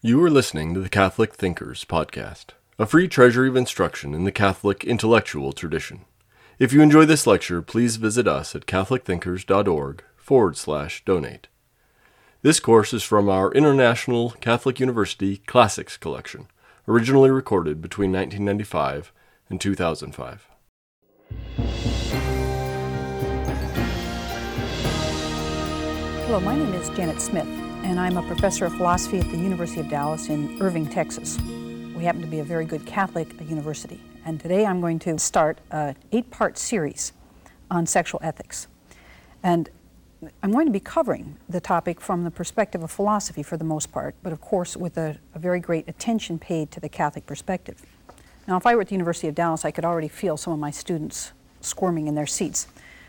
You are listening to the Catholic Thinkers Podcast, a free treasury of instruction in the Catholic intellectual tradition. If you enjoy this lecture, please visit us at catholicthinkers.org forward slash donate. This course is from our International Catholic University Classics Collection, originally recorded between 1995 and 2005. Hello, my name is Janet Smith and I'm a professor of philosophy at the University of Dallas in Irving, Texas. We happen to be a very good Catholic university. And today I'm going to start an eight part series on sexual ethics. And I'm going to be covering the topic from the perspective of philosophy for the most part, but of course with a, a very great attention paid to the Catholic perspective. Now, if I were at the University of Dallas, I could already feel some of my students squirming in their seats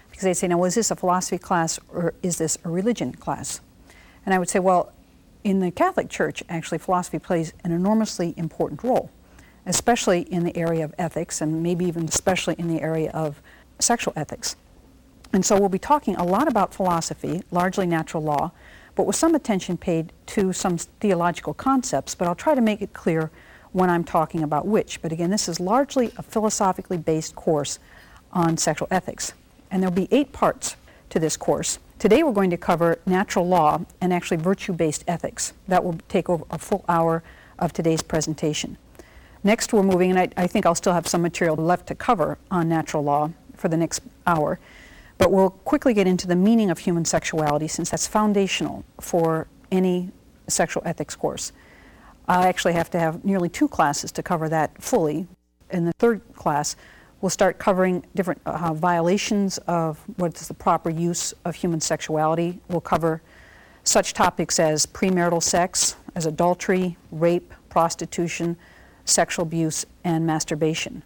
because they'd say, Now, is this a philosophy class or is this a religion class? And I would say, well, in the Catholic Church, actually, philosophy plays an enormously important role, especially in the area of ethics and maybe even especially in the area of sexual ethics. And so we'll be talking a lot about philosophy, largely natural law, but with some attention paid to some theological concepts, but I'll try to make it clear when I'm talking about which. But again, this is largely a philosophically based course on sexual ethics. And there'll be eight parts to this course. Today we're going to cover natural law and actually virtue-based ethics. That will take over a full hour of today's presentation. Next we're moving, and I, I, think I'll still have some material left to cover on natural law for the next hour, but we'll quickly get into the meaning of human sexuality since that's foundational for any sexual ethics course. I actually have to have nearly two classes to cover that fully. In the third class, We'll start covering different uh, violations of what's the proper use of human sexuality. We'll cover such topics as premarital sex, as adultery, rape, prostitution, sexual abuse, and masturbation.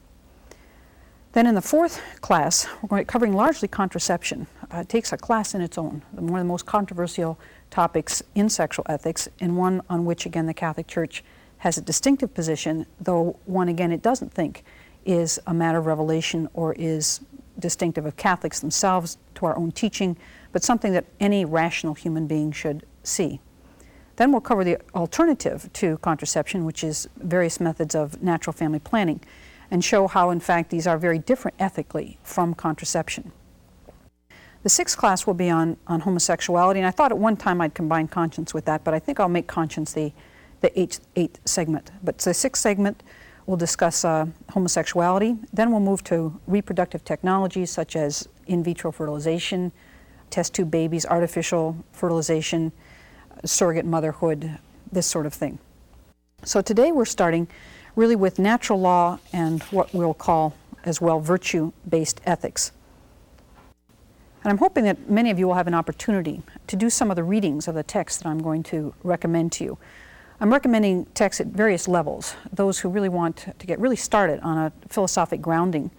Then in the fourth class, we're covering largely contraception. Uh, it takes a class in its own, one of the most controversial topics in sexual ethics, and one on which, again, the Catholic Church has a distinctive position, though one, again, it doesn't think is a matter of revelation or is distinctive of Catholics themselves to our own teaching, but something that any rational human being should see. Then we'll cover the alternative to contraception, which is various methods of natural family planning, and show how, in fact, these are very different ethically from contraception. The sixth class will be on, on homosexuality, and I thought at one time I'd combine conscience with that, but I think I'll make conscience the, the eighth, eighth segment. But the sixth segment We'll discuss uh, homosexuality. Then we'll move to reproductive technologies such as in vitro fertilization, test tube babies, artificial fertilization, surrogate motherhood, this sort of thing. So today we're starting really with natural law and what we'll call as well virtue based ethics. And I'm hoping that many of you will have an opportunity to do some of the readings of the text that I'm going to recommend to you. I'm recommending texts at various levels, those who really want to get really started on a philosophic grounding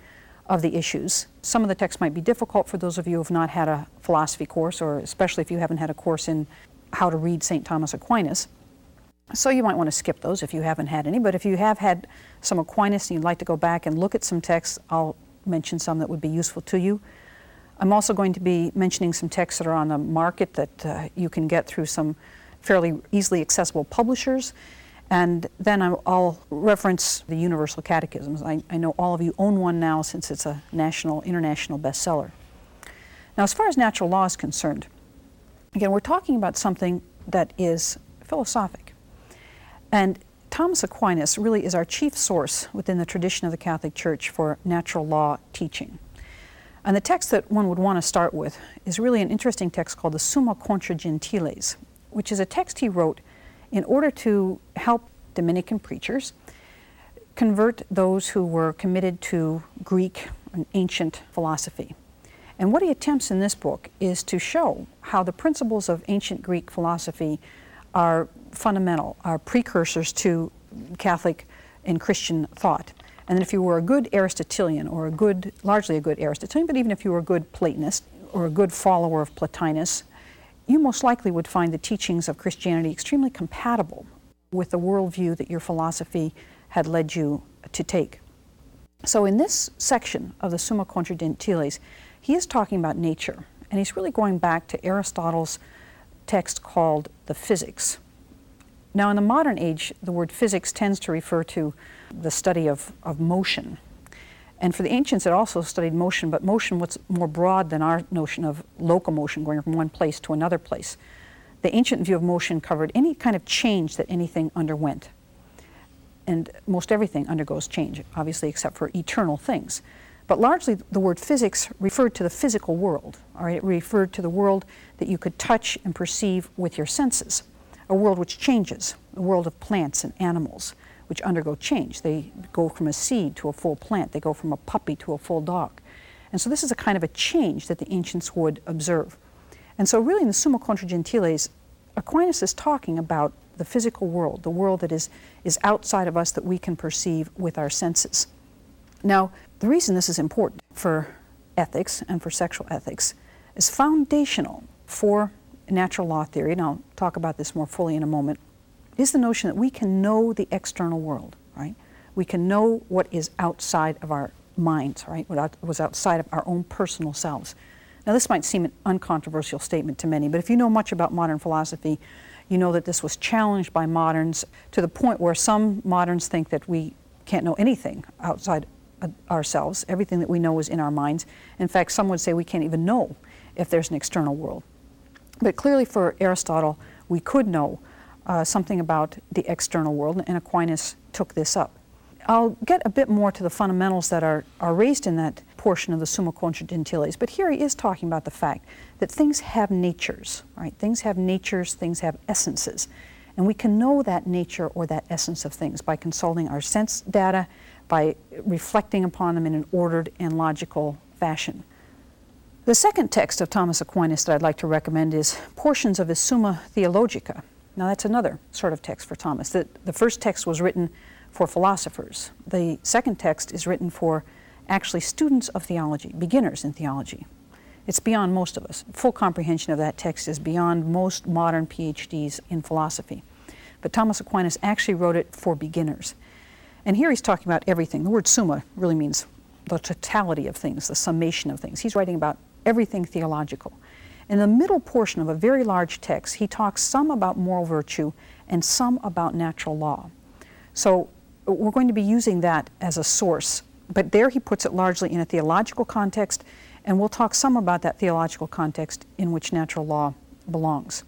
of the issues. Some of the texts might be difficult for those of you who have not had a philosophy course, or especially if you haven't had a course in how to read St. Thomas Aquinas. So you might want to skip those if you haven't had any, but if you have had some Aquinas and you'd like to go back and look at some texts, I'll mention some that would be useful to you. I'm also going to be mentioning some texts that are on the market that uh, you can get through some fairly easily accessible publishers. And then I'll reference the Universal Catechisms. I, I, know all of you own one now since it's a national, international bestseller. Now, as far as natural law is concerned, again, we're talking about something that is philosophic. And Thomas Aquinas really is our chief source within the tradition of the Catholic Church for natural law teaching. And the text that one would want to start with is really an interesting text called the Summa Contra Gentiles which is a text he wrote in order to help Dominican preachers convert those who were committed to Greek and ancient philosophy. And what he attempts in this book is to show how the principles of ancient Greek philosophy are fundamental, are precursors to Catholic and Christian thought. And if you were a good Aristotelian or a good, largely a good Aristotelian, but even if you were a good Platonist or a good follower of Plotinus, you most likely would find the teachings of Christianity extremely compatible with the worldview that your philosophy had led you to take. So, in this section of the Summa Contra Gentiles, he is talking about nature, and he's really going back to Aristotle's text called the Physics. Now, in the modern age, the word physics tends to refer to the study of, of motion. And for the ancients, it also studied motion, but motion was more broad than our notion of locomotion, going from one place to another place. The ancient view of motion covered any kind of change that anything underwent. And most everything undergoes change, obviously, except for eternal things. But largely, the word physics referred to the physical world. All right? It referred to the world that you could touch and perceive with your senses, a world which changes, a world of plants and animals which undergo change. They go from a seed to a full plant, they go from a puppy to a full dog. And so, this is a kind of a change that the ancients would observe. And so, really, in the Summa Contra Gentiles, Aquinas is talking about the physical world, the world that is, is outside of us that we can perceive with our senses. Now, the reason this is important for ethics and for sexual ethics is foundational for natural law theory, and I'll talk about this more fully in a moment, is the notion that we can know the external world, right? We can know what is outside of our minds, right? What was outside of our own personal selves. Now, this might seem an uncontroversial statement to many, but if you know much about modern philosophy, you know that this was challenged by moderns to the point where some moderns think that we can't know anything outside ourselves. Everything that we know is in our minds. In fact, some would say we can't even know if there's an external world. But clearly, for Aristotle, we could know uh, something about the external world, and Aquinas took this up. I'll get a bit more to the fundamentals that are, are raised in that portion of the Summa Contra Gentiles, but here he is talking about the fact that things have natures, right? Things have natures, things have essences. And we can know that nature or that essence of things by consulting our sense data by reflecting upon them in an ordered and logical fashion. The second text of Thomas Aquinas that I'd like to recommend is portions of his Summa Theologica. Now, that's another sort of text for Thomas. The, the first text was written for philosophers, the second text is written for actually students of theology, beginners in theology. It's beyond most of us. Full comprehension of that text is beyond most modern PhDs in philosophy. But Thomas Aquinas actually wrote it for beginners. And here he's talking about everything. The word summa really means the totality of things, the summation of things. He's writing about everything theological. In the middle portion of a very large text, he talks some about moral virtue and some about natural law. So we're going to be using that as a source, but there he puts it largely in a theological context, and we'll talk some about that theological context in which natural law belongs.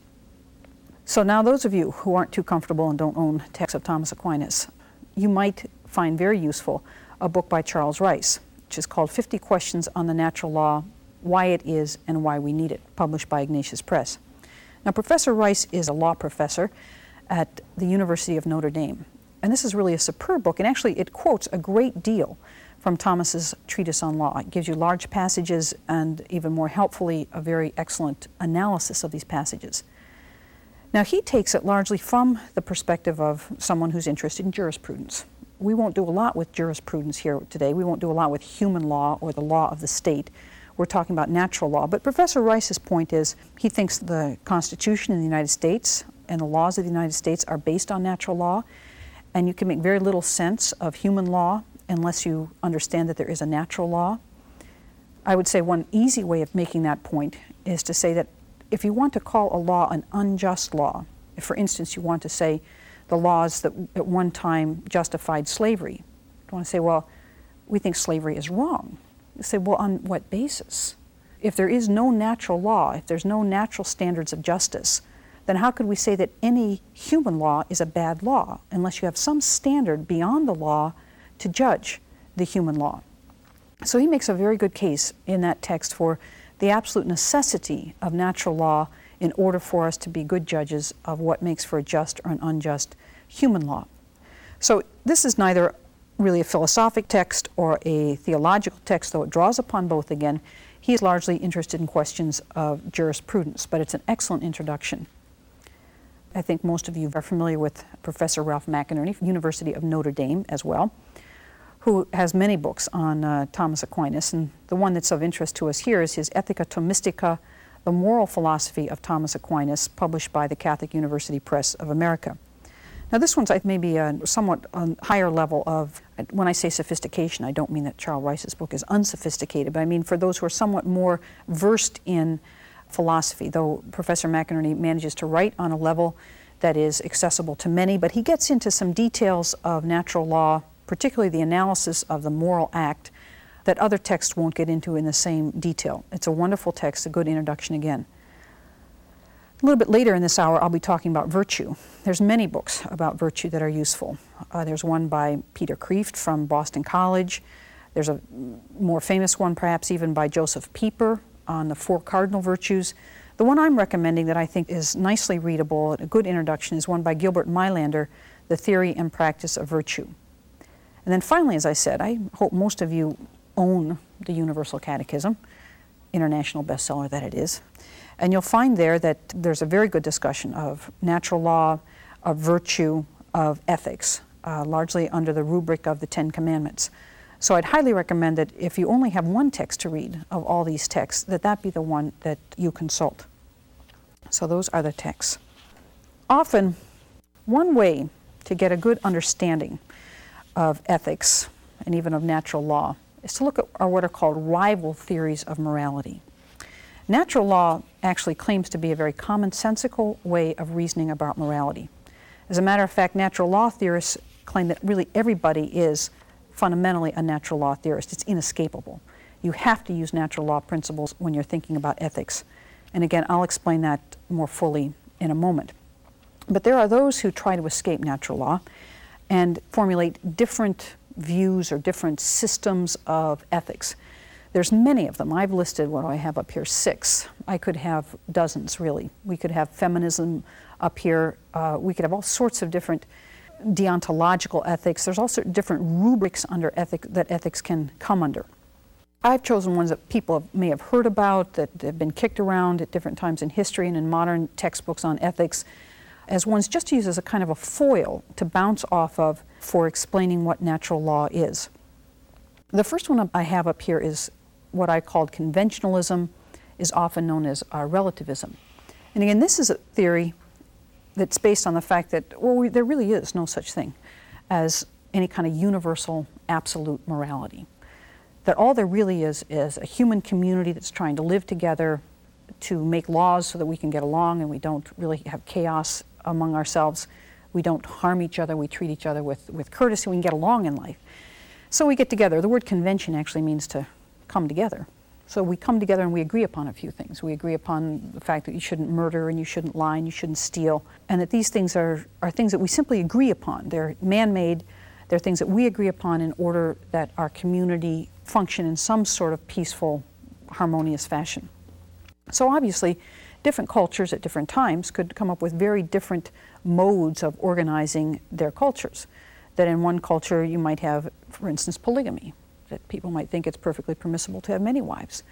So now those of you who aren't too comfortable and don't own texts of Thomas Aquinas, you might find very useful a book by Charles Rice, which is called 50 Questions on the Natural Law Why It Is and Why We Need It, published by Ignatius Press. Now, Professor Rice is a law professor at the University of Notre Dame. And this is really a superb book, and actually, it quotes a great deal from Thomas's treatise on law. It gives you large passages and, even more helpfully, a very excellent analysis of these passages. Now, he takes it largely from the perspective of someone who's interested in jurisprudence. We won't do a lot with jurisprudence here today. We won't do a lot with human law or the law of the state. We're talking about natural law. But Professor Rice's point is he thinks the Constitution in the United States and the laws of the United States are based on natural law, and you can make very little sense of human law unless you understand that there is a natural law. I would say one easy way of making that point is to say that if you want to call a law an unjust law, if, for instance, you want to say the laws that at one time justified slavery, you want to say, well, we think slavery is wrong. Say, well, on what basis? If there is no natural law, if there's no natural standards of justice, then how could we say that any human law is a bad law unless you have some standard beyond the law to judge the human law? So he makes a very good case in that text for the absolute necessity of natural law in order for us to be good judges of what makes for a just or an unjust human law. So, this is neither really a philosophic text or a theological text, though it draws upon both again. He is largely interested in questions of jurisprudence, but it's an excellent introduction. I think most of you are familiar with Professor Ralph McInerny, University of Notre Dame as well who has many books on uh, Thomas Aquinas. And the one that's of interest to us here is his Ethica Thomistica, The Moral Philosophy of Thomas Aquinas, published by the Catholic University Press of America. Now, this one's maybe a somewhat higher level of, when I say sophistication, I don't mean that Charles Rice's book is unsophisticated, but I mean for those who are somewhat more versed in philosophy, though Professor McInerny manages to write on a level that is accessible to many, but he gets into some details of natural law, particularly the analysis of the moral act, that other texts won't get into in the same detail. It's a wonderful text, a good introduction again. A little bit later in this hour, I'll be talking about virtue. There's many books about virtue that are useful. Uh, there's one by Peter Kreeft from Boston College. There's a more famous one, perhaps even by Josef Pieper on the four cardinal virtues. The one I'm recommending that I think is nicely readable, a good introduction, is one by Gilbert Meilaender, The Theory and Practice of Virtue. And then finally, as I said, I hope most of you own the Universal Catechism, international bestseller that it is. And you'll find there that there's a very good discussion of natural law, of virtue, of ethics, uh, largely under the rubric of the Ten Commandments. So I'd highly recommend that if you only have one text to read of all these texts, that that be the one that you consult. So those are the texts. Often, one way to get a good understanding of ethics and even of natural law is to look at what are called rival theories of morality. Natural law actually claims to be a very commonsensical way of reasoning about morality. As a matter of fact, natural law theorists claim that really everybody is fundamentally a natural law theorist. It's inescapable. You have to use natural law principles when you're thinking about ethics. And again, I'll explain that more fully in a moment. But there are those who try to escape natural law and formulate different views or different systems of ethics. There's many of them. I've listed what do I have up here? Six. I could have dozens, really. We could have feminism up here. Uh, we could have all sorts of different deontological ethics. There's also different rubrics under ethic that ethics can come under. I've chosen ones that people may have heard about, that have been kicked around at different times in history and in modern textbooks on ethics, as ones just to use as a kind of a foil to bounce off of for explaining what natural law is. The first one I have up here is what I called conventionalism, is often known as uh, relativism. And again, this is a theory that's based on the fact that, well, we, there really is no such thing as any kind of universal absolute morality. That all there really is is a human community that's trying to live together to make laws so that we can get along and we don't really have chaos among ourselves. We don't harm each other, we treat each other with, with courtesy, we can get along in life. So we get together. The word convention actually means to come together. So we come together and we agree upon a few things. We agree upon the fact that you shouldn't murder and you shouldn't lie and you shouldn't steal, and that these things are, are things that we simply agree upon. They're man made, they're things that we agree upon in order that our community function in some sort of peaceful, harmonious fashion. So obviously, different cultures at different times could come up with very different modes of organizing their cultures. That in one culture you might have, for instance, polygamy, that people might think it's perfectly permissible to have many wives.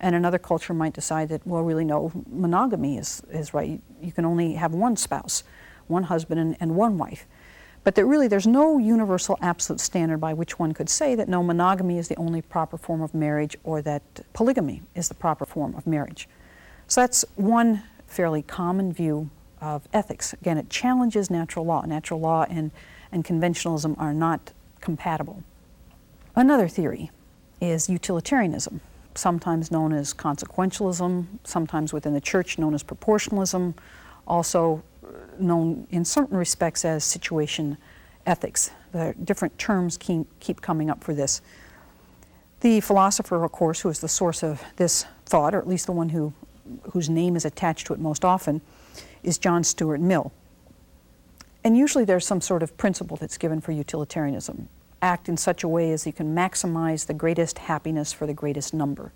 And another culture might decide that, well, really, no, monogamy is, is right. You can only have one spouse, one husband, and, and one wife. But that really there's no universal absolute standard by which one could say that no, monogamy is the only proper form of marriage or that polygamy is the proper form of marriage. So that's one fairly common view of ethics. Again, it challenges natural law. Natural law and, and conventionalism are not compatible. Another theory is utilitarianism, sometimes known as consequentialism, sometimes within the church known as proportionalism, also uh, known in certain respects as situation ethics. The different terms keep, keep coming up for this. The philosopher, of course, who is the source of this thought, or at least the one who, whose name is attached to it most often, is John Stuart Mill. And usually there's some sort of principle that's given for utilitarianism act in such a way as you can maximize the greatest happiness for the greatest number,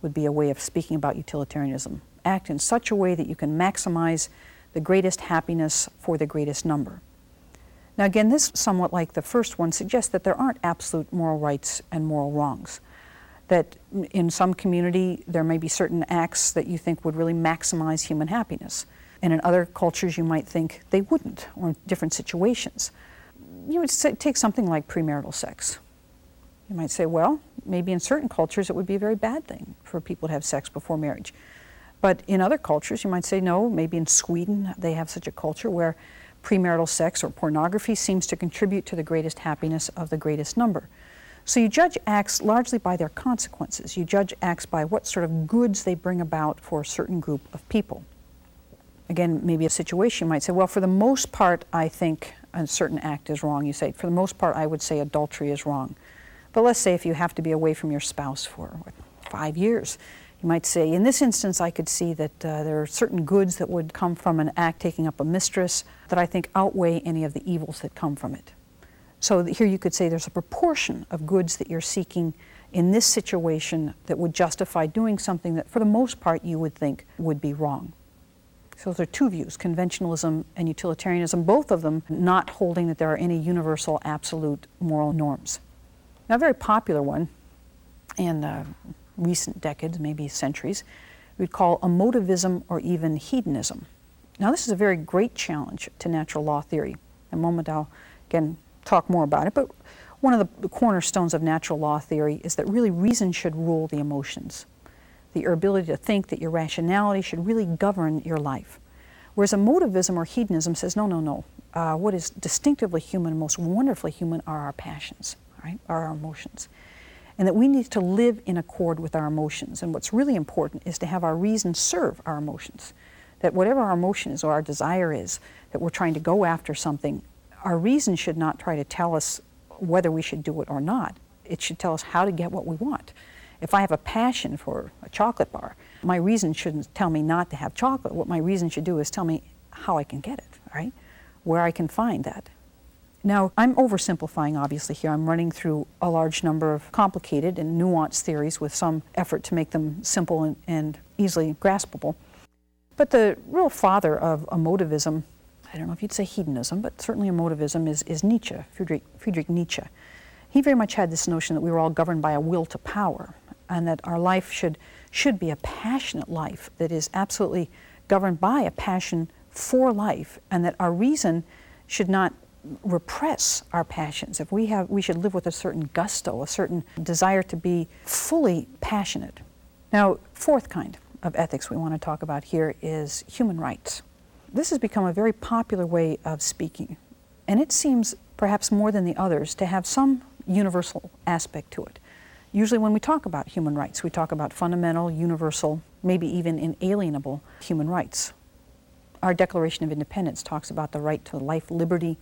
would be a way of speaking about utilitarianism. Act in such a way that you can maximize the greatest happiness for the greatest number. Now, again, this, somewhat like the first one, suggests that there aren't absolute moral rights and moral wrongs. That in some community, there may be certain acts that you think would really maximize human happiness. And in other cultures, you might think they wouldn't, or in different situations you would say, take something like premarital sex. You might say, well, maybe in certain cultures it would be a very bad thing for people to have sex before marriage. But in other cultures, you might say, no, maybe in Sweden they have such a culture where premarital sex or pornography seems to contribute to the greatest happiness of the greatest number. So you judge acts largely by their consequences. You judge acts by what sort of goods they bring about for a certain group of people. again, maybe a situation you might say, well, for the most part, I think a certain act is wrong. You say, for the most part, I would say adultery is wrong. But let's say if you have to be away from your spouse for five years, you might say, in this instance, I could see that uh, there are certain goods that would come from an act taking up a mistress that I think outweigh any of the evils that come from it. So here you could say there's a proportion of goods that you're seeking in this situation that would justify doing something that, for the most part, you would think would be wrong. So those are two views conventionalism and utilitarianism, both of them not holding that there are any universal, absolute moral norms. Now, a very popular one in uh, recent decades, maybe centuries, we'd call emotivism or even hedonism. Now, this is a very great challenge to natural law theory. In a moment, I'll again talk more about it, but one of the cornerstones of natural law theory is that really reason should rule the emotions. The, your ability to think that your rationality should really govern your life. Whereas emotivism or hedonism says, no, no, no. Uh, what is distinctively human, most wonderfully human, are our passions, right? Are our emotions. And that we need to live in accord with our emotions. And what's really important is to have our reason serve our emotions. That whatever our emotion is or our desire is, that we're trying to go after something, our reason should not try to tell us whether we should do it or not. It should tell us how to get what we want. If I have a passion for a chocolate bar, my reason shouldn't tell me not to have chocolate. What my reason should do is tell me how I can get it, right? Where I can find that. Now, I'm oversimplifying obviously here. I'm running through a large number of complicated and nuanced theories with some effort to make them simple and, and easily graspable. But the real father of emotivism I don't know if you'd say hedonism, but certainly emotivism is, is Nietzsche, Friedrich, Friedrich Nietzsche. He very much had this notion that we were all governed by a will to power and that our life should, should be a passionate life that is absolutely governed by a passion for life and that our reason should not repress our passions. If we have, we should live with a certain gusto, a certain desire to be fully passionate. Now, fourth kind of ethics we want to talk about here is human rights. This has become a very popular way of speaking, and it seems, perhaps more than the others, to have some universal aspect to it. Usually, when we talk about human rights, we talk about fundamental, universal, maybe even inalienable human rights. Our Declaration of Independence talks about the right to life, liberty,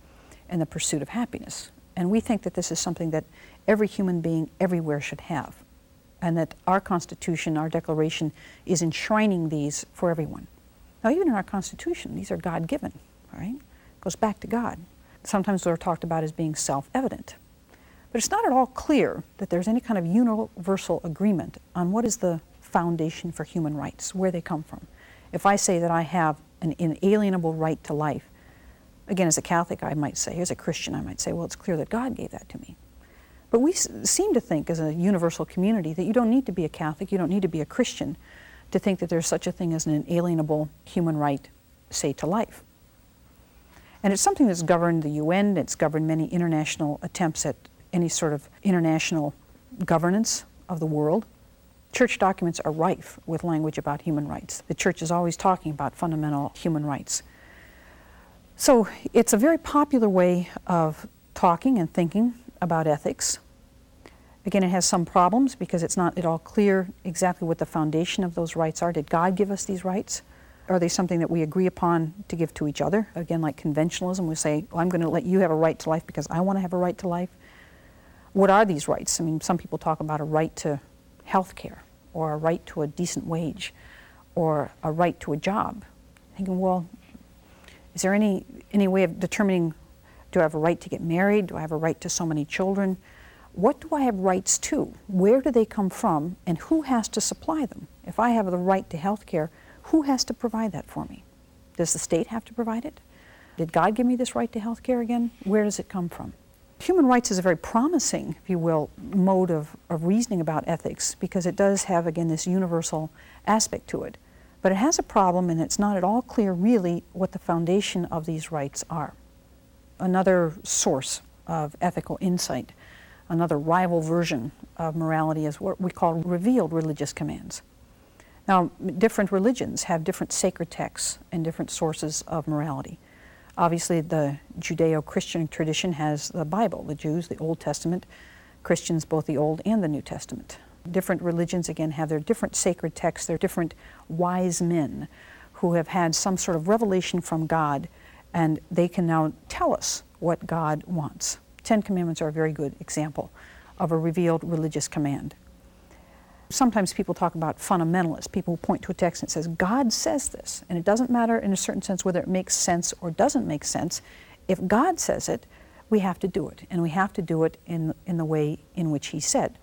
and the pursuit of happiness. And we think that this is something that every human being everywhere should have, and that our Constitution, our Declaration, is enshrining these for everyone. Now, even in our Constitution, these are God given, right? It goes back to God. Sometimes they're talked about as being self evident. But it's not at all clear that there's any kind of universal agreement on what is the foundation for human rights, where they come from. If I say that I have an inalienable right to life, again, as a Catholic, I might say, as a Christian, I might say, well, it's clear that God gave that to me. But we seem to think, as a universal community, that you don't need to be a Catholic, you don't need to be a Christian to think that there's such a thing as an inalienable human right, say, to life. And it's something that's governed the UN, it's governed many international attempts at any sort of international governance of the world. Church documents are rife with language about human rights. The church is always talking about fundamental human rights. So it's a very popular way of talking and thinking about ethics. Again, it has some problems because it's not at all clear exactly what the foundation of those rights are. Did God give us these rights? Are they something that we agree upon to give to each other? Again, like conventionalism, we say, well, I'm going to let you have a right to life because I want to have a right to life. What are these rights? I mean, some people talk about a right to health care or a right to a decent wage or a right to a job. Thinking, well, is there any, any way of determining do I have a right to get married? Do I have a right to so many children? what do I have rights to? Where do they come from? And who has to supply them? If I have the right to health care, who has to provide that for me? Does the state have to provide it? Did God give me this right to health care again? Where does it come from? Human rights is a very promising, if you will, mode of, of reasoning about ethics because it does have, again, this universal aspect to it. But it has a problem, and it's not at all clear, really, what the foundation of these rights are. Another source of ethical insight Another rival version of morality is what we call revealed religious commands. Now, different religions have different sacred texts and different sources of morality. Obviously, the Judeo Christian tradition has the Bible, the Jews, the Old Testament, Christians, both the Old and the New Testament. Different religions, again, have their different sacred texts, their different wise men who have had some sort of revelation from God, and they can now tell us what God wants. Ten Commandments are a very good example of a revealed religious command. Sometimes people talk about fundamentalists, people point to a text and says, God says this. And it doesn't matter in a certain sense whether it makes sense or doesn't make sense. If God says it, we have to do it. And we have to do it in, in the way in which He said.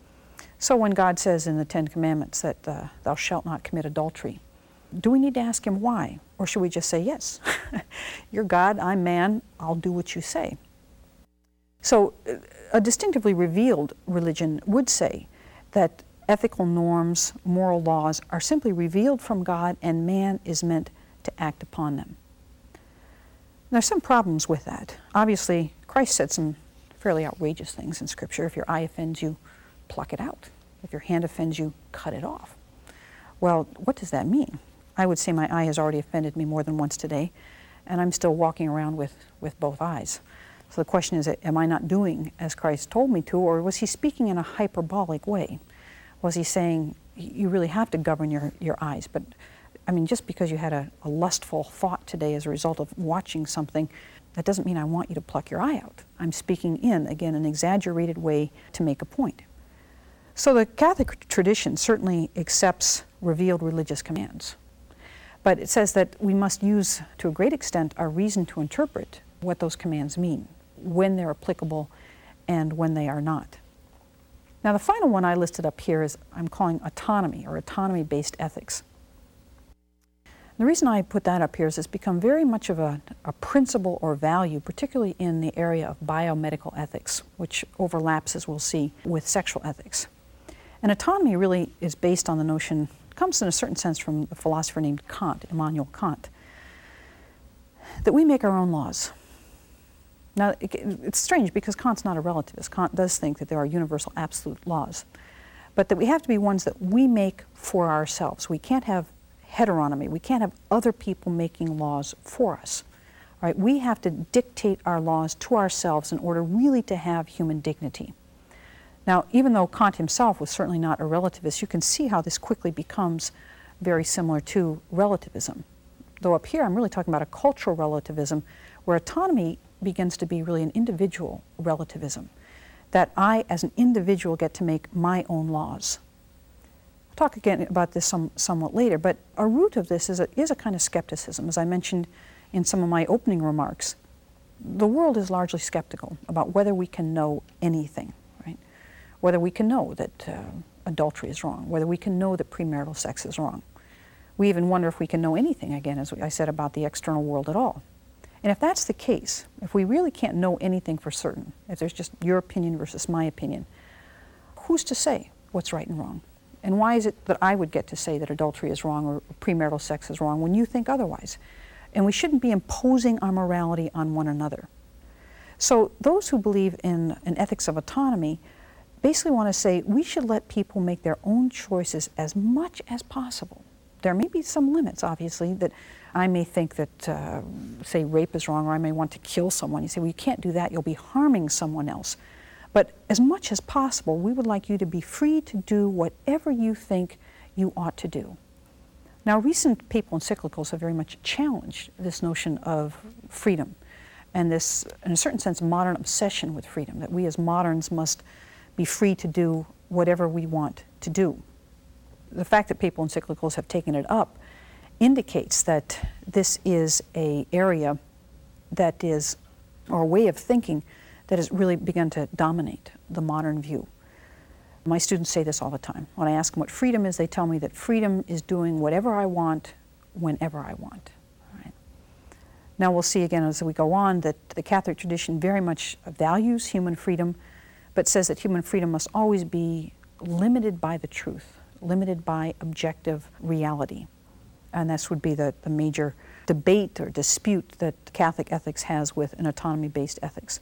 So when God says in the Ten Commandments that uh, thou shalt not commit adultery, do we need to ask Him why? Or should we just say, yes, you're God, I'm man, I'll do what you say? So a distinctively revealed religion would say that ethical norms, moral laws are simply revealed from God and man is meant to act upon them. There's some problems with that. Obviously, Christ said some fairly outrageous things in Scripture. If your eye offends you, pluck it out. If your hand offends you, cut it off. Well, what does that mean? I would say my eye has already offended me more than once today, and I'm still walking around with, with both eyes. So the question is, am I not doing as Christ told me to, or was he speaking in a hyperbolic way? Was he saying, you really have to govern your, your eyes? But I mean, just because you had a, a lustful thought today as a result of watching something, that doesn't mean I want you to pluck your eye out. I'm speaking in, again, an exaggerated way to make a point. So the Catholic tradition certainly accepts revealed religious commands. But it says that we must use, to a great extent, our reason to interpret what those commands mean, when they're applicable and when they are not. Now, the final one I listed up here is I'm calling autonomy or autonomy based ethics. The reason I put that up here is it's become very much of a, a, principle or value, particularly in the area of biomedical ethics, which overlaps, as we'll see, with sexual ethics. And autonomy really is based on the notion, comes in a certain sense from a philosopher named Kant, Immanuel Kant, that we make our own laws. Now, it's strange because Kant's not a relativist. Kant does think that there are universal absolute laws, but that we have to be ones that we make for ourselves. We can't have heteronomy. We can't have other people making laws for us. Right? We have to dictate our laws to ourselves in order really to have human dignity. Now, even though Kant himself was certainly not a relativist, you can see how this quickly becomes very similar to relativism. Though up here I'm really talking about a cultural relativism where autonomy begins to be really an individual relativism, that I, as an individual, get to make my own laws. I'll talk again about this some, somewhat later, but a root of this is a, is a kind of skepticism, as I mentioned in some of my opening remarks. The world is largely skeptical about whether we can know anything, right? Whether we can know that uh, adultery is wrong, whether we can know that premarital sex is wrong. We even wonder if we can know anything, again, as I said, about the external world at all. And if that's the case, if we really can't know anything for certain, if there's just your opinion versus my opinion, who's to say what's right and wrong? And why is it that I would get to say that adultery is wrong or premarital sex is wrong when you think otherwise? And we shouldn't be imposing our morality on one another. So, those who believe in an ethics of autonomy basically want to say we should let people make their own choices as much as possible. There may be some limits, obviously, that I may think that, uh, say, rape is wrong, or I may want to kill someone. You say, well, you can't do that, you'll be harming someone else. But as much as possible, we would like you to be free to do whatever you think you ought to do. Now, recent papal encyclicals have very much challenged this notion of freedom and this, in a certain sense, modern obsession with freedom, that we as moderns must be free to do whatever we want to do. The fact that papal encyclicals have taken it up indicates that this is a area that is, or a way of thinking that has really begun to dominate the modern view. My students say this all the time. When I ask them what freedom is, they tell me that freedom is doing whatever I want, whenever I want. Right? Now we'll see again as we go on that the Catholic tradition very much values human freedom, but says that human freedom must always be limited by the truth, limited by objective reality and this would be the, the major debate or dispute that Catholic ethics has with an autonomy based ethics.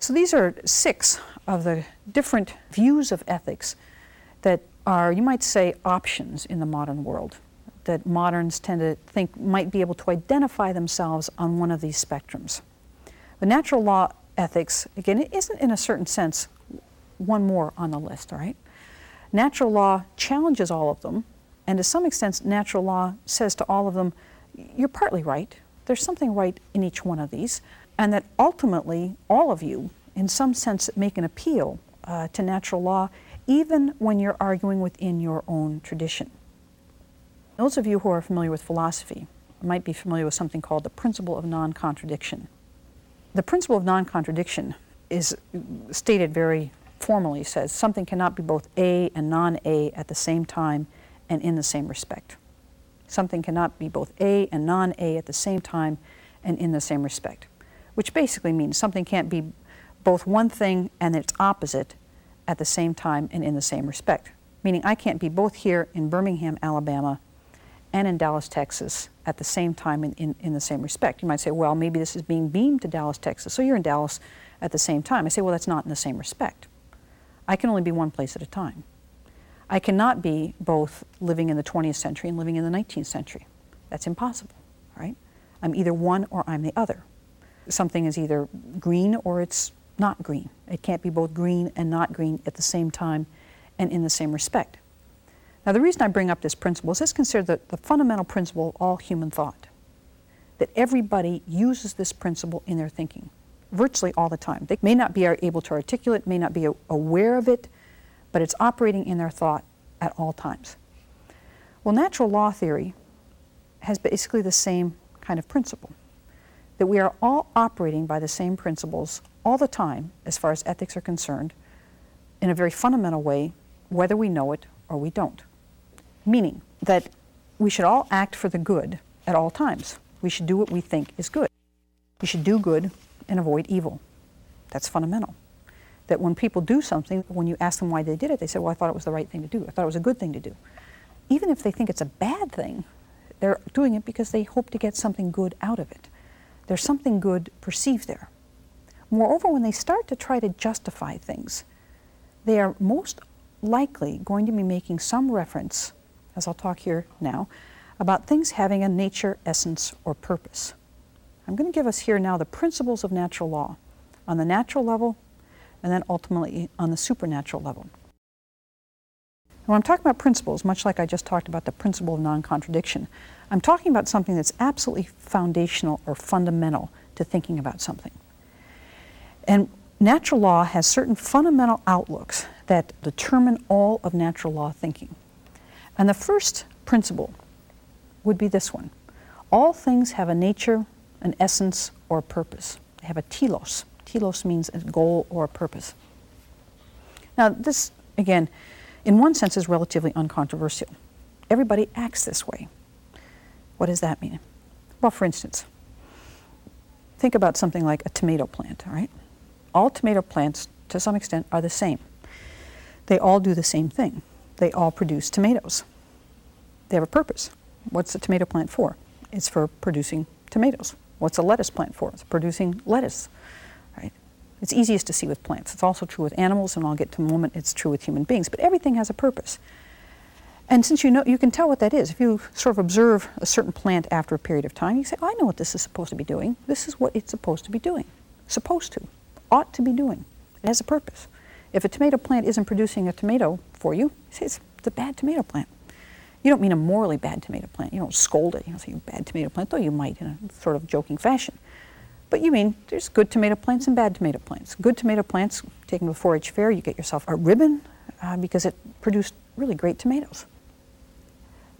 So these are six of the different views of ethics that are, you might say, options in the modern world that moderns tend to think might be able to identify themselves on one of these spectrums. The natural law ethics, again, it isn't in a certain sense one more on the list, all right? Natural law challenges all of them and to some extent, natural law says to all of them, you're partly right. There's something right in each one of these, and that ultimately all of you, in some sense, make an appeal uh, to natural law, even when you're arguing within your own tradition. Those of you who are familiar with philosophy might be familiar with something called the principle of non contradiction. The principle of non contradiction is stated very formally says something cannot be both A and non A at the same time and in the same respect. Something cannot be both A and non A at the same time and in the same respect, which basically means something can't be both one thing and its opposite at the same time and in the same respect. Meaning, I can't be both here in Birmingham, Alabama, and in Dallas, Texas at the same time in, in, in, the same respect. You might say, well, maybe this is being beamed to Dallas, Texas, so you're in Dallas at the same time. I say, well, that's not in the same respect. I can only be one place at a time. I cannot be both living in the 20th century and living in the 19th century. That's impossible, right? I'm either one or I'm the other. Something is either green or it's not green. It can't be both green and not green at the same time and in the same respect. Now, the reason I bring up this principle is this considered the, the fundamental principle of all human thought. That everybody uses this principle in their thinking virtually all the time. They may not be able to articulate, may not be aware of it, but it's operating in their thought at all times. Well, natural law theory has basically the same kind of principle that we are all operating by the same principles all the time as far as ethics are concerned in a very fundamental way, whether we know it or we don't. Meaning that we should all act for the good at all times. We should do what we think is good. We should do good and avoid evil. That's fundamental. That when people do something, when you ask them why they did it, they say, Well, I thought it was the right thing to do. I thought it was a good thing to do. Even if they think it's a bad thing, they're doing it because they hope to get something good out of it. There's something good perceived there. Moreover, when they start to try to justify things, they are most likely going to be making some reference, as I'll talk here now, about things having a nature, essence, or purpose. I'm going to give us here now the principles of natural law on the natural level and then ultimately on the supernatural level. When I'm talking about principles, much like I just talked about the principle of non contradiction, I'm talking about something that's absolutely foundational or fundamental to thinking about something. And natural law has certain fundamental outlooks that determine all of natural law thinking. And the first principle would be this one all things have a nature, an essence or a purpose. They have a telos. Telos means a goal or a purpose. Now, this, again, in one sense is relatively uncontroversial. Everybody acts this way. What does that mean? Well, for instance, think about something like a tomato plant, all right? All tomato plants, to some extent, are the same. They all do the same thing. They all produce tomatoes. They have a purpose. What's a tomato plant for? It's for producing tomatoes. What's a lettuce plant for? It's producing lettuce? It's easiest to see with plants. It's also true with animals, and I'll get to a moment it's true with human beings. But everything has a purpose. And since you know, you can tell what that is. If you sort of observe a certain plant after a period of time, you say, I know what this is supposed to be doing. This is what it's supposed to be doing. Supposed to. Ought to be doing. It has a purpose. If a tomato plant isn't producing a tomato for you, you say it's a bad tomato plant. You don't mean a morally bad tomato plant. You don't scold it. You don't say, you bad tomato plant, though you might in a sort of joking fashion. But you mean there's good tomato plants and bad tomato plants. Good tomato plants, taken to a 4 H fair, you get yourself a ribbon uh, because it produced really great tomatoes.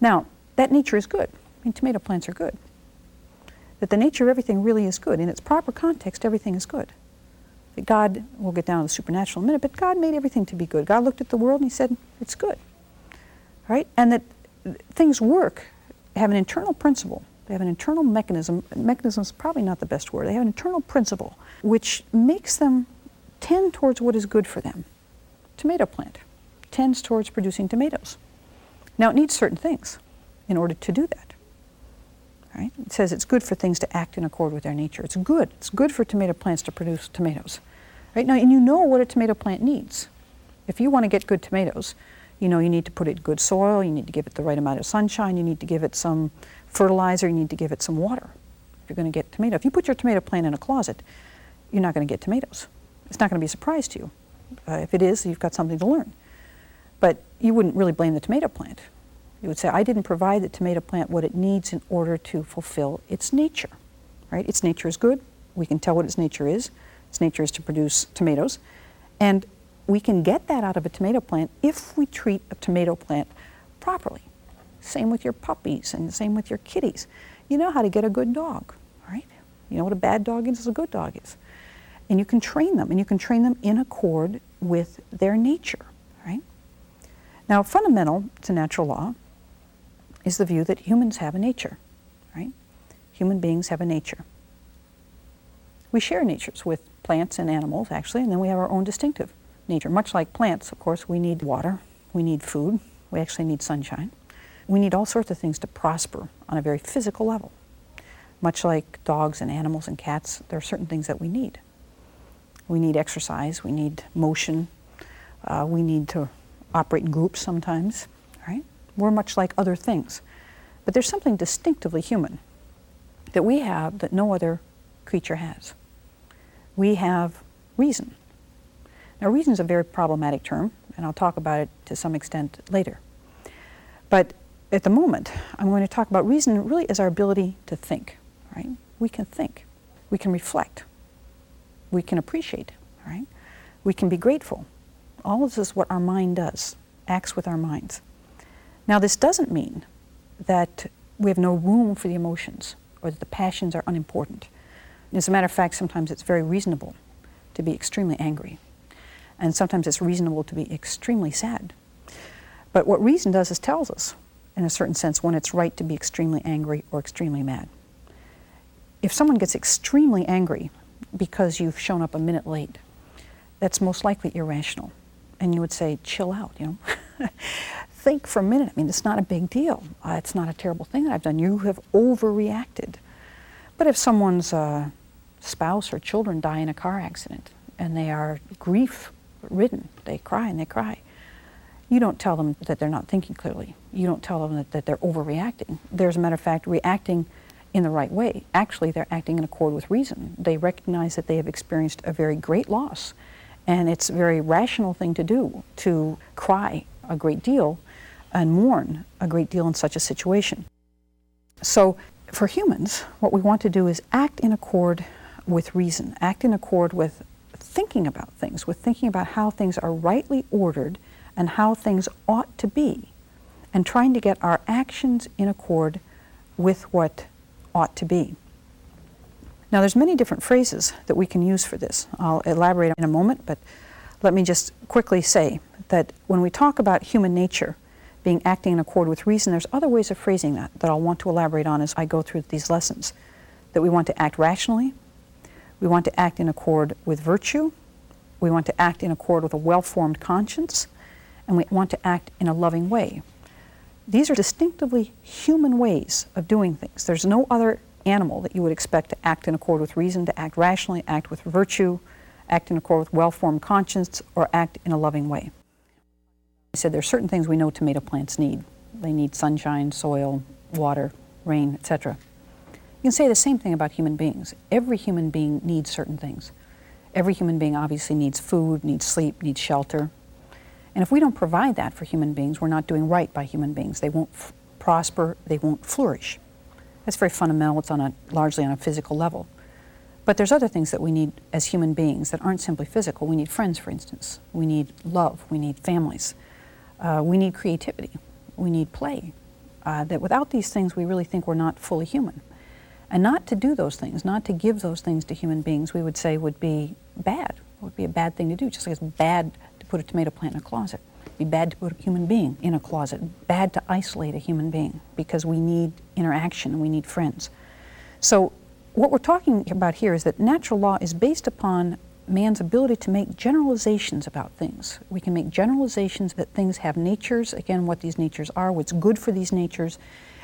Now, that nature is good. I mean, tomato plants are good. That the nature of everything really is good. In its proper context, everything is good. That God, we'll get down to the supernatural in a minute, but God made everything to be good. God looked at the world and He said, it's good. Right? And that things work, have an internal principle. They have an internal mechanism. Mechanism is probably not the best word. They have an internal principle which makes them tend towards what is good for them. Tomato plant tends towards producing tomatoes. Now it needs certain things in order to do that. Right? It says it's good for things to act in accord with their nature. It's good. It's good for tomato plants to produce tomatoes. Right now, and you know what a tomato plant needs. If you want to get good tomatoes, you know, you need to put it in good soil, you need to give it the right amount of sunshine, you need to give it some fertilizer, you need to give it some water. If you're going to get tomato, if you put your tomato plant in a closet, you're not going to get tomatoes. It's not going to be a surprise to you. Uh, if it is, you've got something to learn. But you wouldn't really blame the tomato plant. You would say, I didn't provide the tomato plant what it needs in order to fulfill its nature. Right? Its nature is good. We can tell what its nature is. Its nature is to produce tomatoes. And we can get that out of a tomato plant if we treat a tomato plant properly. Same with your puppies and the same with your kitties. You know how to get a good dog, right? You know what a bad dog is, a good dog is. And you can train them, and you can train them in accord with their nature, right? Now, fundamental to natural law is the view that humans have a nature, right? Human beings have a nature. We share natures with plants and animals, actually, and then we have our own distinctive nature. Much like plants, of course, we need water, we need food, we actually need sunshine. We need all sorts of things to prosper on a very physical level. Much like dogs and animals and cats, there are certain things that we need. We need exercise, we need motion, uh, we need to operate in groups sometimes, right? We're much like other things. But there's something distinctively human that we have that no other creature has. We have reason. Now, reason is a very problematic term, and I'll talk about it to some extent later. But at the moment, I'm going to talk about reason really is our ability to think, right? We can think, we can reflect, we can appreciate, right? We can be grateful. All of this is what our mind does, acts with our minds. Now, this doesn't mean that we have no room for the emotions or that the passions are unimportant. As a matter of fact, sometimes it's very reasonable to be extremely angry, and sometimes it's reasonable to be extremely sad. But what reason does is tells us in a certain sense, when it's right to be extremely angry or extremely mad. If someone gets extremely angry because you've shown up a minute late, that's most likely irrational. And you would say, chill out, you know. Think for a minute. I mean, it's not a big deal. Uh, it's not a terrible thing that I've done. You have overreacted. But if someone's uh, spouse or children die in a car accident and they are grief ridden, they cry and they cry, you don't tell them that they're not thinking clearly. You don't tell them that, that they're overreacting. They're, as a matter of fact, reacting in the right way. Actually, they're acting in accord with reason. They recognize that they have experienced a very great loss. And it's a very rational thing to do to cry a great deal and mourn a great deal in such a situation. So, for humans, what we want to do is act in accord with reason, act in accord with thinking about things, with thinking about how things are rightly ordered and how things ought to be, and trying to get our actions in accord with what ought to be. Now, there's many different phrases that we can use for this. I'll elaborate in a moment, but let me just quickly say that when we talk about human nature being acting in accord with reason, there's other ways of phrasing that that I'll want to elaborate on as I go through these lessons. That we want to act rationally, we want to act in accord with virtue, we want to act in accord with a well formed conscience, and we want to act in a loving way. These are distinctively human ways of doing things. There's no other animal that you would expect to act in accord with reason, to act rationally, act with virtue, act in accord with well formed conscience, or act in a loving way. I said there are certain things we know tomato plants need. They need sunshine, soil, water, rain, etc. You can say the same thing about human beings. Every human being needs certain things. Every human being obviously needs food, needs sleep, needs shelter, and if we don't provide that for human beings, we're not doing right by human beings. They won't f- prosper, they won't flourish. That's very fundamental. It's on a, largely on a physical level. But there's other things that we need as human beings that aren't simply physical. We need friends, for instance. We need love. We need families. Uh, we need creativity. We need play. Uh, that without these things, we really think we're not fully human. And not to do those things, not to give those things to human beings, we would say would be bad. It would be a bad thing to do, just like it's bad put a tomato plant in a closet. It'd be bad to put a human being in a closet. Bad to isolate a human being because we need interaction and we need friends. So, what we're talking about here is that natural law is based upon man's ability to make generalizations about things. We can make generalizations that things have natures, again, what these natures are, what's good for these natures,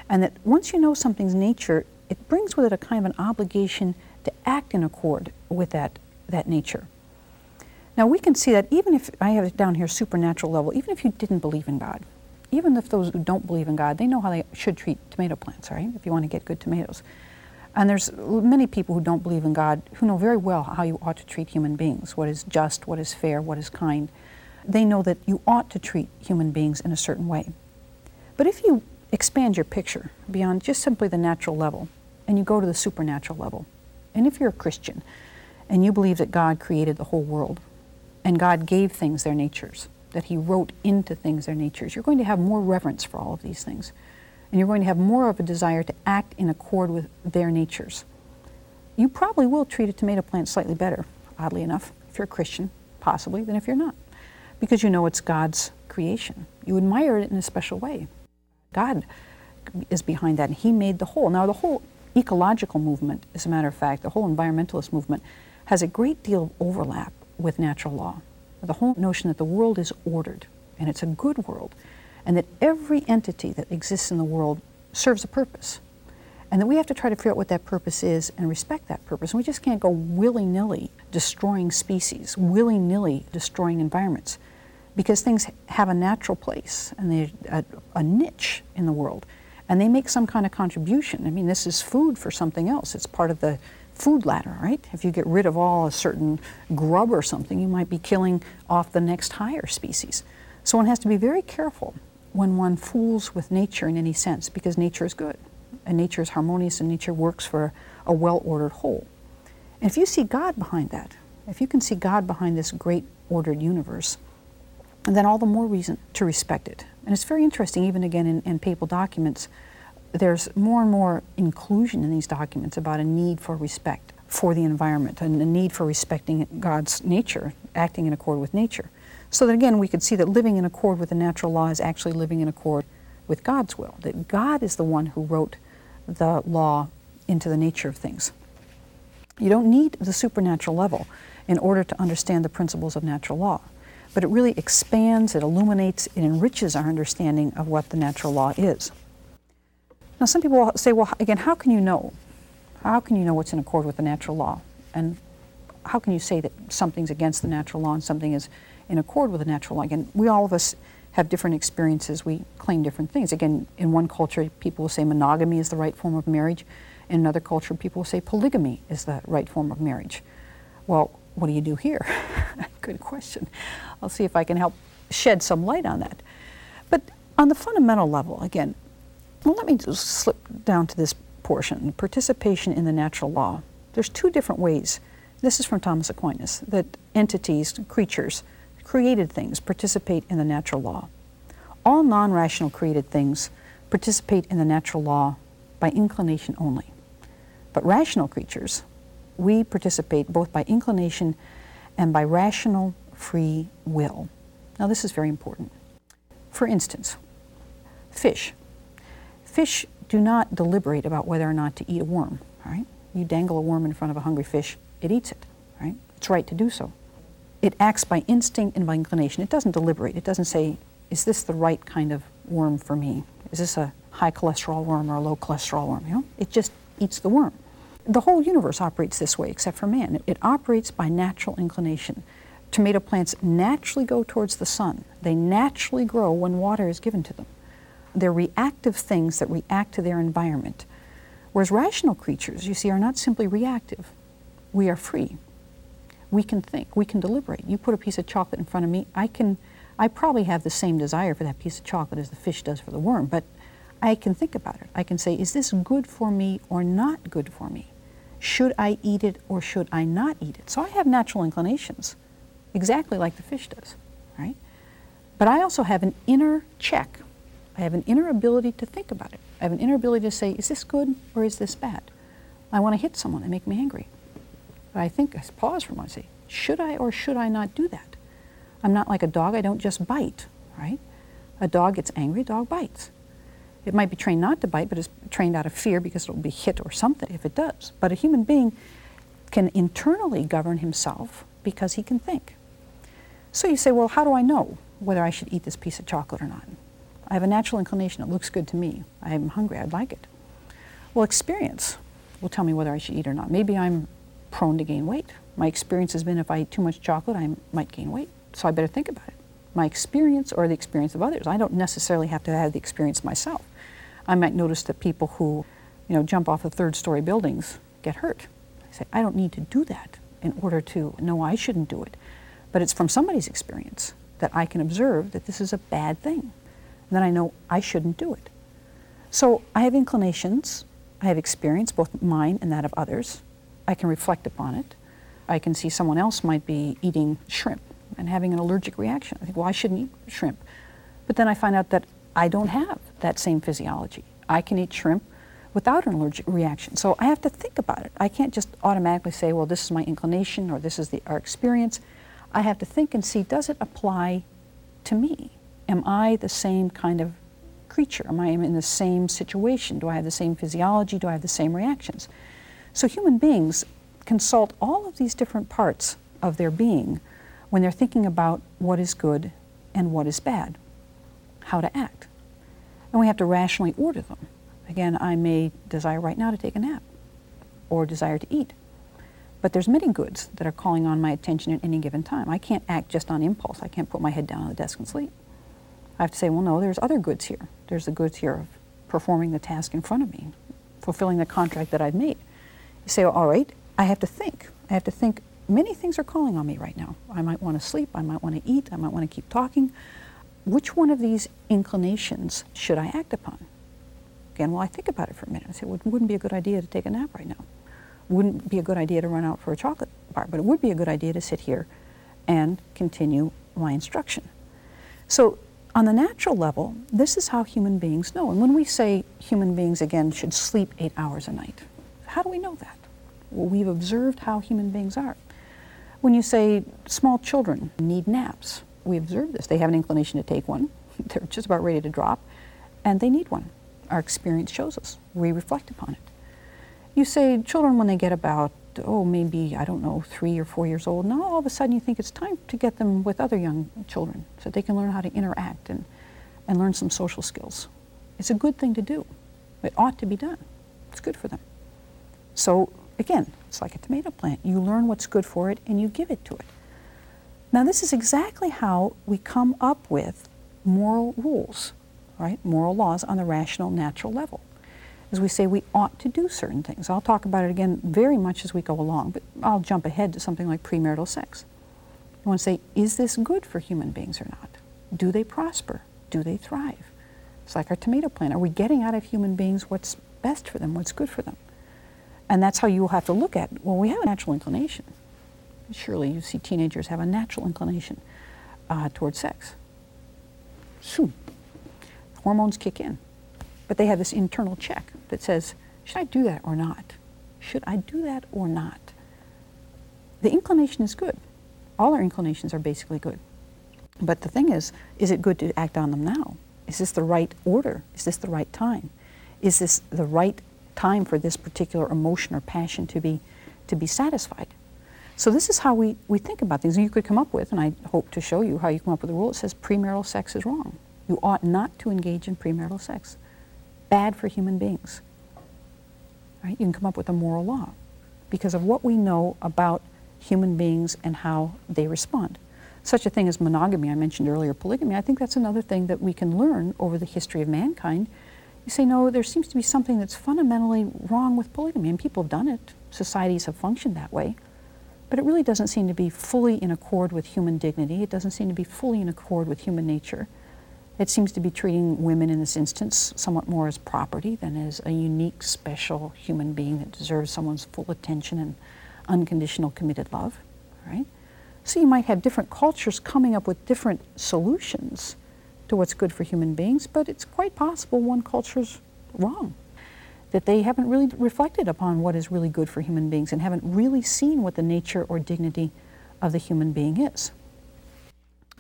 and that once you know something's nature, it brings with it a kind of an obligation to act in accord with that, that nature. Now we can see that even if I have it down here supernatural level, even if you didn't believe in God, even if those who don't believe in God, they know how they should treat tomato plants, right? If you want to get good tomatoes. And there's many people who don't believe in God who know very well how you ought to treat human beings, what is just, what is fair, what is kind. They know that you ought to treat human beings in a certain way. But if you expand your picture beyond just simply the natural level and you go to the supernatural level. And if you're a Christian and you believe that God created the whole world and God gave things their natures, that He wrote into things their natures, you're going to have more reverence for all of these things. And you're going to have more of a desire to act in accord with their natures. You probably will treat a tomato plant slightly better, oddly enough, if you're a Christian, possibly, than if you're not, because you know it's God's creation. You admire it in a special way. God is behind that, and He made the whole. Now, the whole ecological movement, as a matter of fact, the whole environmentalist movement, has a great deal of overlap with natural law. The whole notion that the world is ordered, and it's a good world, and that every entity that exists in the world serves a purpose. And that we have to try to figure out what that purpose is and respect that purpose. And we just can't go willy nilly destroying species, willy nilly destroying environments, because things have a natural place and they're a, a niche in the world and they make some kind of contribution. I mean, this is food for something else. It's part of the food ladder, right? If you get rid of all a certain grub or something, you might be killing off the next higher species. So one has to be very careful when one fools with nature in any sense because nature is good and nature is harmonious and nature works for a well ordered whole. And if you see God behind that, if you can see God behind this great ordered universe, then all the more reason to respect it and it's very interesting, even again in, in papal documents, there's more and more inclusion in these documents about a need for respect for the environment and a need for respecting God's nature, acting in accord with nature. So that again, we could see that living in accord with the natural law is actually living in accord with God's will, that God is the one who wrote the law into the nature of things. You don't need the supernatural level in order to understand the principles of natural law but it really expands, it illuminates, it enriches our understanding of what the natural law is. Now, some people say, well, again, how can you know? How can you know what's in accord with the natural law? And how can you say that something's against the natural law and something is in accord with the natural law? Again, we all of us have different experiences. We claim different things. Again, in one culture, people will say monogamy is the right form of marriage. In another culture, people will say polygamy is the right form of marriage. Well, what do you do here? Good question. I'll see if I can help shed some light on that. But on the fundamental level, again, well, let me just slip down to this portion participation in the natural law. There's two different ways. This is from Thomas Aquinas that entities, creatures, created things participate in the natural law. All non rational created things participate in the natural law by inclination only. But rational creatures, we participate both by inclination and by rational free will. Now, this is very important. For instance, fish. Fish do not deliberate about whether or not to eat a worm, right? You dangle a worm in front of a hungry fish, it eats it, right? It's right to do so. It acts by instinct and by inclination. It doesn't deliberate. It doesn't say, is this the right kind of worm for me? Is this a high cholesterol worm or a low cholesterol worm? You know, it just eats the worm. The whole universe operates this way except for man. It operates by natural inclination. Tomato plants naturally go towards the sun. They naturally grow when water is given to them. They're reactive things that react to their environment. Whereas rational creatures, you see, are not simply reactive. We are free. We can think. We can deliberate. You put a piece of chocolate in front of me, I can I probably have the same desire for that piece of chocolate as the fish does for the worm, but I can think about it. I can say, is this good for me or not good for me? Should I eat it or should I not eat it? So I have natural inclinations exactly like the fish does, right? But I also have an inner check. I have an inner ability to think about it. I have an inner ability to say, is this good or is this bad? I want to hit someone and make me angry. But I think, I pause for a moment and say, should I or should I not do that? I'm not like a dog, I don't just bite, right? A dog gets angry, dog bites. It might be trained not to bite, but it's trained out of fear because it will be hit or something if it does. But a human being can internally govern himself because he can think. So you say, well, how do I know whether I should eat this piece of chocolate or not? I have a natural inclination. It looks good to me. I'm hungry. I'd like it. Well, experience will tell me whether I should eat or not. Maybe I'm prone to gain weight. My experience has been if I eat too much chocolate, I might gain weight. So I better think about it. My experience or the experience of others. I don't necessarily have to have the experience myself. I might notice that people who, you know, jump off of third story buildings get hurt. I say, I don't need to do that in order to know I shouldn't do it. But it's from somebody's experience that I can observe that this is a bad thing. Then I know I shouldn't do it. So I have inclinations, I have experience, both mine and that of others. I can reflect upon it. I can see someone else might be eating shrimp and having an allergic reaction. I think, well, I shouldn't eat shrimp. But then I find out that I don't have that same physiology. I can eat shrimp without an allergic reaction. So I have to think about it. I can't just automatically say, well, this is my inclination or this is the, our experience. I have to think and see, does it apply to me? Am I the same kind of creature? Am I in the same situation? Do I have the same physiology? Do I have the same reactions? So human beings consult all of these different parts of their being when they're thinking about what is good and what is bad, how to act. And we have to rationally order them. Again, I may desire right now to take a nap or desire to eat. But there's many goods that are calling on my attention at any given time. I can't act just on impulse. I can't put my head down on the desk and sleep. I have to say, well, no, there's other goods here. There's the goods here of performing the task in front of me, fulfilling the contract that I've made. You say, well, all right, I have to think. I have to think many things are calling on me right now. I might want to sleep, I might want to eat, I might want to keep talking. Which one of these inclinations should I act upon? Again, well, I think about it for a minute. I say, well, it wouldn't be a good idea to take a nap right now. Wouldn't be a good idea to run out for a chocolate bar, but it would be a good idea to sit here and continue my instruction. So, on the natural level, this is how human beings know. And when we say human beings, again, should sleep eight hours a night, how do we know that? Well, we've observed how human beings are. When you say small children need naps, we observe this. They have an inclination to take one, they're just about ready to drop, and they need one. Our experience shows us. We reflect upon it. You say children, when they get about, oh, maybe, I don't know, three or four years old, now all of a sudden you think it's time to get them with other young children so they can learn how to interact and, and learn some social skills. It's a good thing to do. It ought to be done. It's good for them. So again, it's like a tomato plant. You learn what's good for it and you give it to it. Now, this is exactly how we come up with moral rules, right? Moral laws on the rational, natural level is we say we ought to do certain things. I'll talk about it again very much as we go along, but I'll jump ahead to something like premarital sex. You want to say, is this good for human beings or not? Do they prosper? Do they thrive? It's like our tomato plant. Are we getting out of human beings what's best for them, what's good for them? And that's how you will have to look at, well, we have a natural inclination. Surely you see teenagers have a natural inclination uh, towards sex. Soon, hormones kick in. But they have this internal check that says, should I do that or not? Should I do that or not? The inclination is good. All our inclinations are basically good. But the thing is, is it good to act on them now? Is this the right order? Is this the right time? Is this the right time for this particular emotion or passion to be, to be satisfied? So this is how we, we think about things. And you could come up with, and I hope to show you how you come up with a rule that says premarital sex is wrong. You ought not to engage in premarital sex bad for human beings. Right? You can come up with a moral law because of what we know about human beings and how they respond. Such a thing as monogamy, I mentioned earlier, polygamy, I think that's another thing that we can learn over the history of mankind. You say, no, there seems to be something that's fundamentally wrong with polygamy, and people have done it. Societies have functioned that way. But it really doesn't seem to be fully in accord with human dignity. It doesn't seem to be fully in accord with human nature. It seems to be treating women in this instance somewhat more as property than as a unique, special human being that deserves someone's full attention and unconditional, committed love, right? So you might have different cultures coming up with different solutions to what's good for human beings, but it's quite possible one culture's wrong. That they haven't really reflected upon what is really good for human beings and haven't really seen what the nature or dignity of the human being is.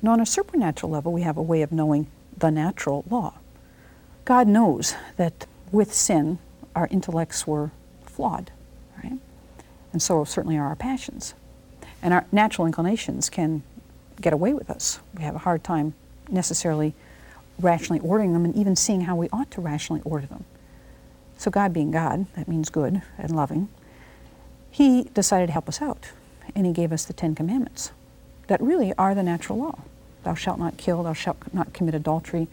Now, on a supernatural level, we have a way of knowing the natural law. God knows that with sin, our intellects were flawed, right? And so certainly are our passions. And our natural inclinations can get away with us. We have a hard time necessarily rationally ordering them and even seeing how we ought to rationally order them. So, God being God, that means good and loving, He decided to help us out. And He gave us the Ten Commandments that really are the natural law. Thou shalt not kill, thou shalt not commit adultery,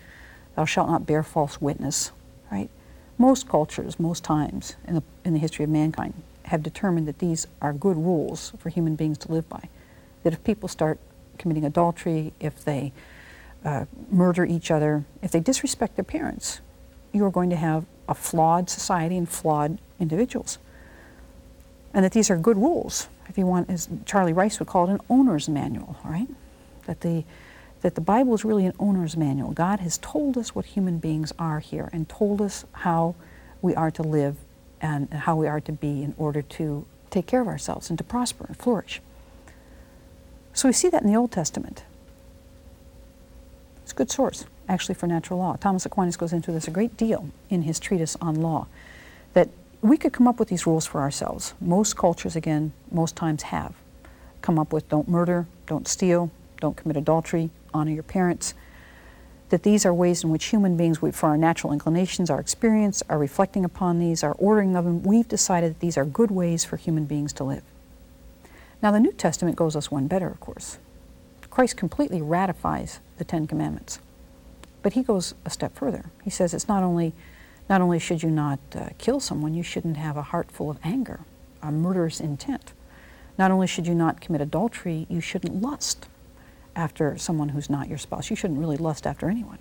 thou shalt not bear false witness, right? Most cultures, most times in the, in the history of mankind, have determined that these are good rules for human beings to live by. That if people start committing adultery, if they uh, murder each other, if they disrespect their parents, you're going to have a flawed society and flawed individuals. And that these are good rules. If you want, as Charlie Rice would call it, an owner's manual, right? That the, that the Bible is really an owner's manual. God has told us what human beings are here and told us how we are to live and how we are to be in order to take care of ourselves and to prosper and flourish. So we see that in the Old Testament. It's a good source, actually, for natural law. Thomas Aquinas goes into this a great deal in his treatise on law, that we could come up with these rules for ourselves. Most cultures, again, most times have come up with don't murder, don't steal, don't commit adultery, honor your parents. That these are ways in which human beings, we, for our natural inclinations, our experience, are reflecting upon these, our ordering of them, we've decided that these are good ways for human beings to live. Now, the New Testament goes us one better, of course. Christ completely ratifies the Ten Commandments. But he goes a step further. He says it's not only, not only should you not uh, kill someone, you shouldn't have a heart full of anger, a murderous intent. Not only should you not commit adultery, you shouldn't lust after someone who's not your spouse. You shouldn't really lust after anyone.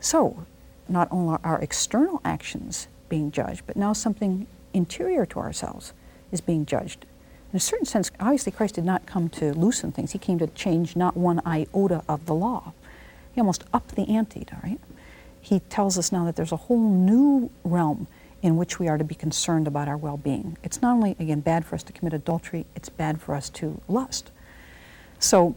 So, not only are our external actions being judged, but now something interior to ourselves is being judged in a certain sense, obviously Christ did not come to loosen things. He came to change not one iota of the law. He almost upped the ante, all right? He tells us now that there's a whole new realm in which we are to be concerned about our well-being. It's not only, again, bad for us to commit adultery, it's bad for us to lust. So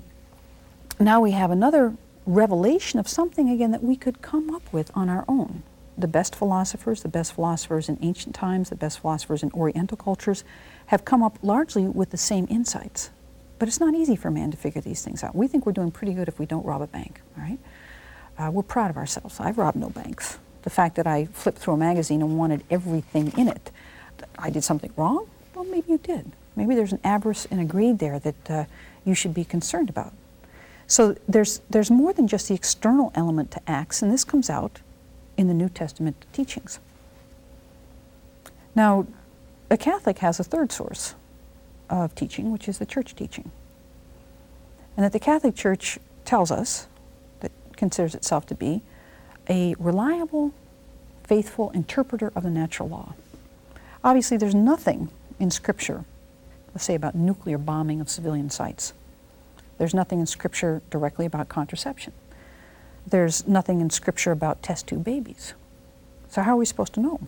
now we have another revelation of something, again, that we could come up with on our own the best philosophers, the best philosophers in ancient times, the best philosophers in Oriental cultures, have come up largely with the same insights. But it's not easy for man to figure these things out. We think we're doing pretty good if we don't rob a bank, all right? Uh, we're proud of ourselves. I've robbed no banks. The fact that I flipped through a magazine and wanted everything in it, I did something wrong? Well, maybe you did. Maybe there's an avarice and a greed there that uh, you should be concerned about. So there's, there's more than just the external element to acts, and this comes out in the New Testament teachings. Now, a Catholic has a third source of teaching, which is the church teaching. And that the Catholic Church tells us, that considers itself to be, a reliable, faithful interpreter of the natural law. Obviously, there's nothing in Scripture, let's say about nuclear bombing of civilian sites. There's nothing in Scripture directly about contraception. There's nothing in Scripture about test tube babies. So, how are we supposed to know?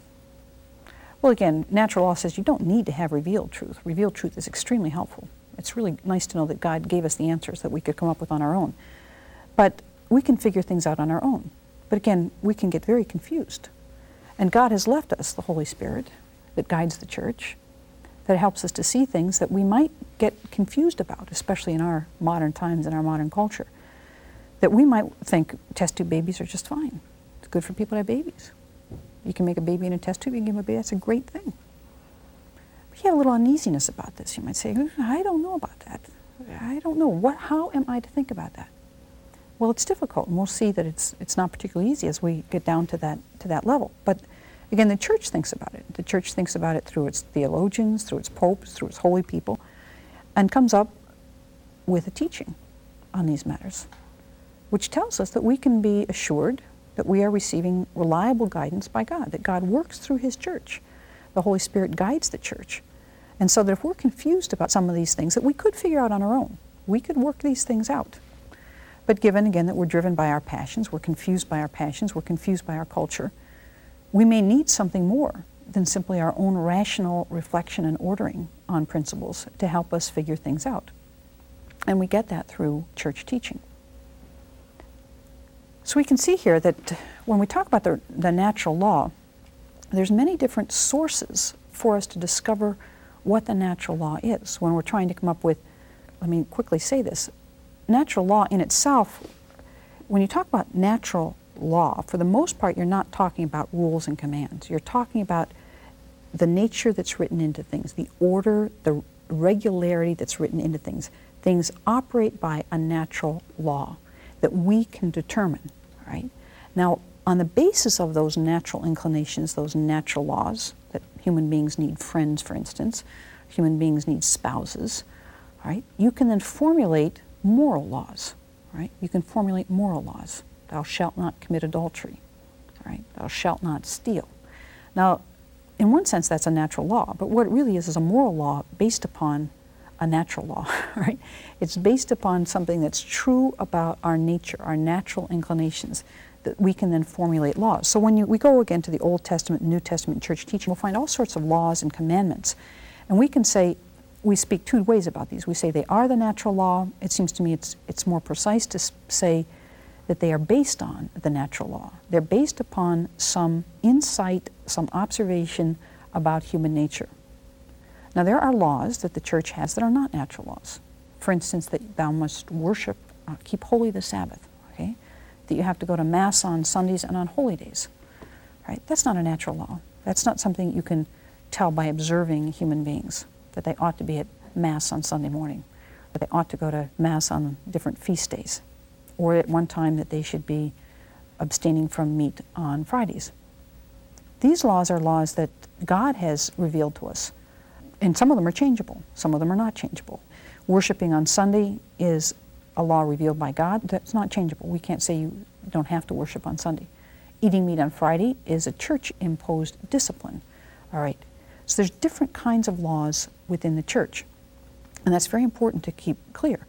Well, again, natural law says you don't need to have revealed truth. Revealed truth is extremely helpful. It's really nice to know that God gave us the answers that we could come up with on our own. But we can figure things out on our own. But again, we can get very confused. And God has left us the Holy Spirit that guides the church, that helps us to see things that we might get confused about, especially in our modern times and our modern culture that we might think test tube babies are just fine. It's good for people to have babies. You can make a baby in a test tube, you can give a baby, that's a great thing. But you have a little uneasiness about this. You might say, I don't know about that. I don't know. What, how am I to think about that? Well, it's difficult, and we'll see that it's, it's not particularly easy as we get down to that, to that level. But again, the church thinks about it. The church thinks about it through its theologians, through its popes, through its holy people, and comes up with a teaching on these matters which tells us that we can be assured that we are receiving reliable guidance by God, that God works through His church. The Holy Spirit guides the church. And so that if we're confused about some of these things that we could figure out on our own, we could work these things out. But given, again, that we're driven by our passions, we're confused by our passions, we're confused by our culture, we may need something more than simply our own rational reflection and ordering on principles to help us figure things out. And we get that through church teaching. So we can see here that when we talk about the, the natural law, there's many different sources for us to discover what the natural law is when we're trying to come up with, let me quickly say this, natural law in itself, when you talk about natural law, for the most part, you're not talking about rules and commands. You're talking about the nature that's written into things, the order, the regularity that's written into things. Things operate by a natural law that we can determine, right? Now, on the basis of those natural inclinations, those natural laws, that human beings need friends, for instance, human beings need spouses, right? You can then formulate moral laws, right? You can formulate moral laws. Thou shalt not commit adultery, right? Thou shalt not steal. Now, in one sense, that's a natural law, but what it really is is a moral law based upon a natural law, right? It's based upon something that's true about our nature, our natural inclinations, that we can then formulate laws. So when you, we go again to the Old Testament, New Testament church teaching, we'll find all sorts of laws and commandments. And we can say, we speak two ways about these. We say they are the natural law. It seems to me it's, it's more precise to say that they are based on the natural law. They're based upon some insight, some observation about human nature. Now, there are laws that the church has that are not natural laws. For instance, that thou must worship, uh, keep holy the Sabbath, okay? That you have to go to Mass on Sundays and on holy days, right? That's not a natural law. That's not something you can tell by observing human beings, that they ought to be at Mass on Sunday morning, or they ought to go to Mass on different feast days, or at one time that they should be abstaining from meat on Fridays. These laws are laws that God has revealed to us and some of them are changeable, some of them are not changeable. Worshipping on Sunday is a law revealed by God that's not changeable. We can't say you don't have to worship on Sunday. Eating meat on Friday is a church imposed discipline. All right. So there's different kinds of laws within the church. And that's very important to keep clear.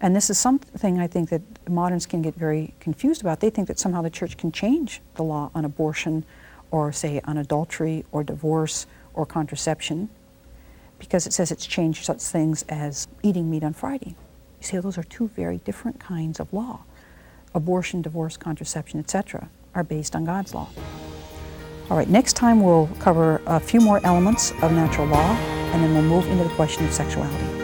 And this is something I think that moderns can get very confused about. They think that somehow the church can change the law on abortion or, say, on adultery or divorce or contraception because it says it's changed such things as eating meat on Friday. You see, those are two very different kinds of law. Abortion, divorce, contraception, etc., are based on God's law. All right, next time we'll cover a few more elements of natural law, and then we'll move into the question of sexuality.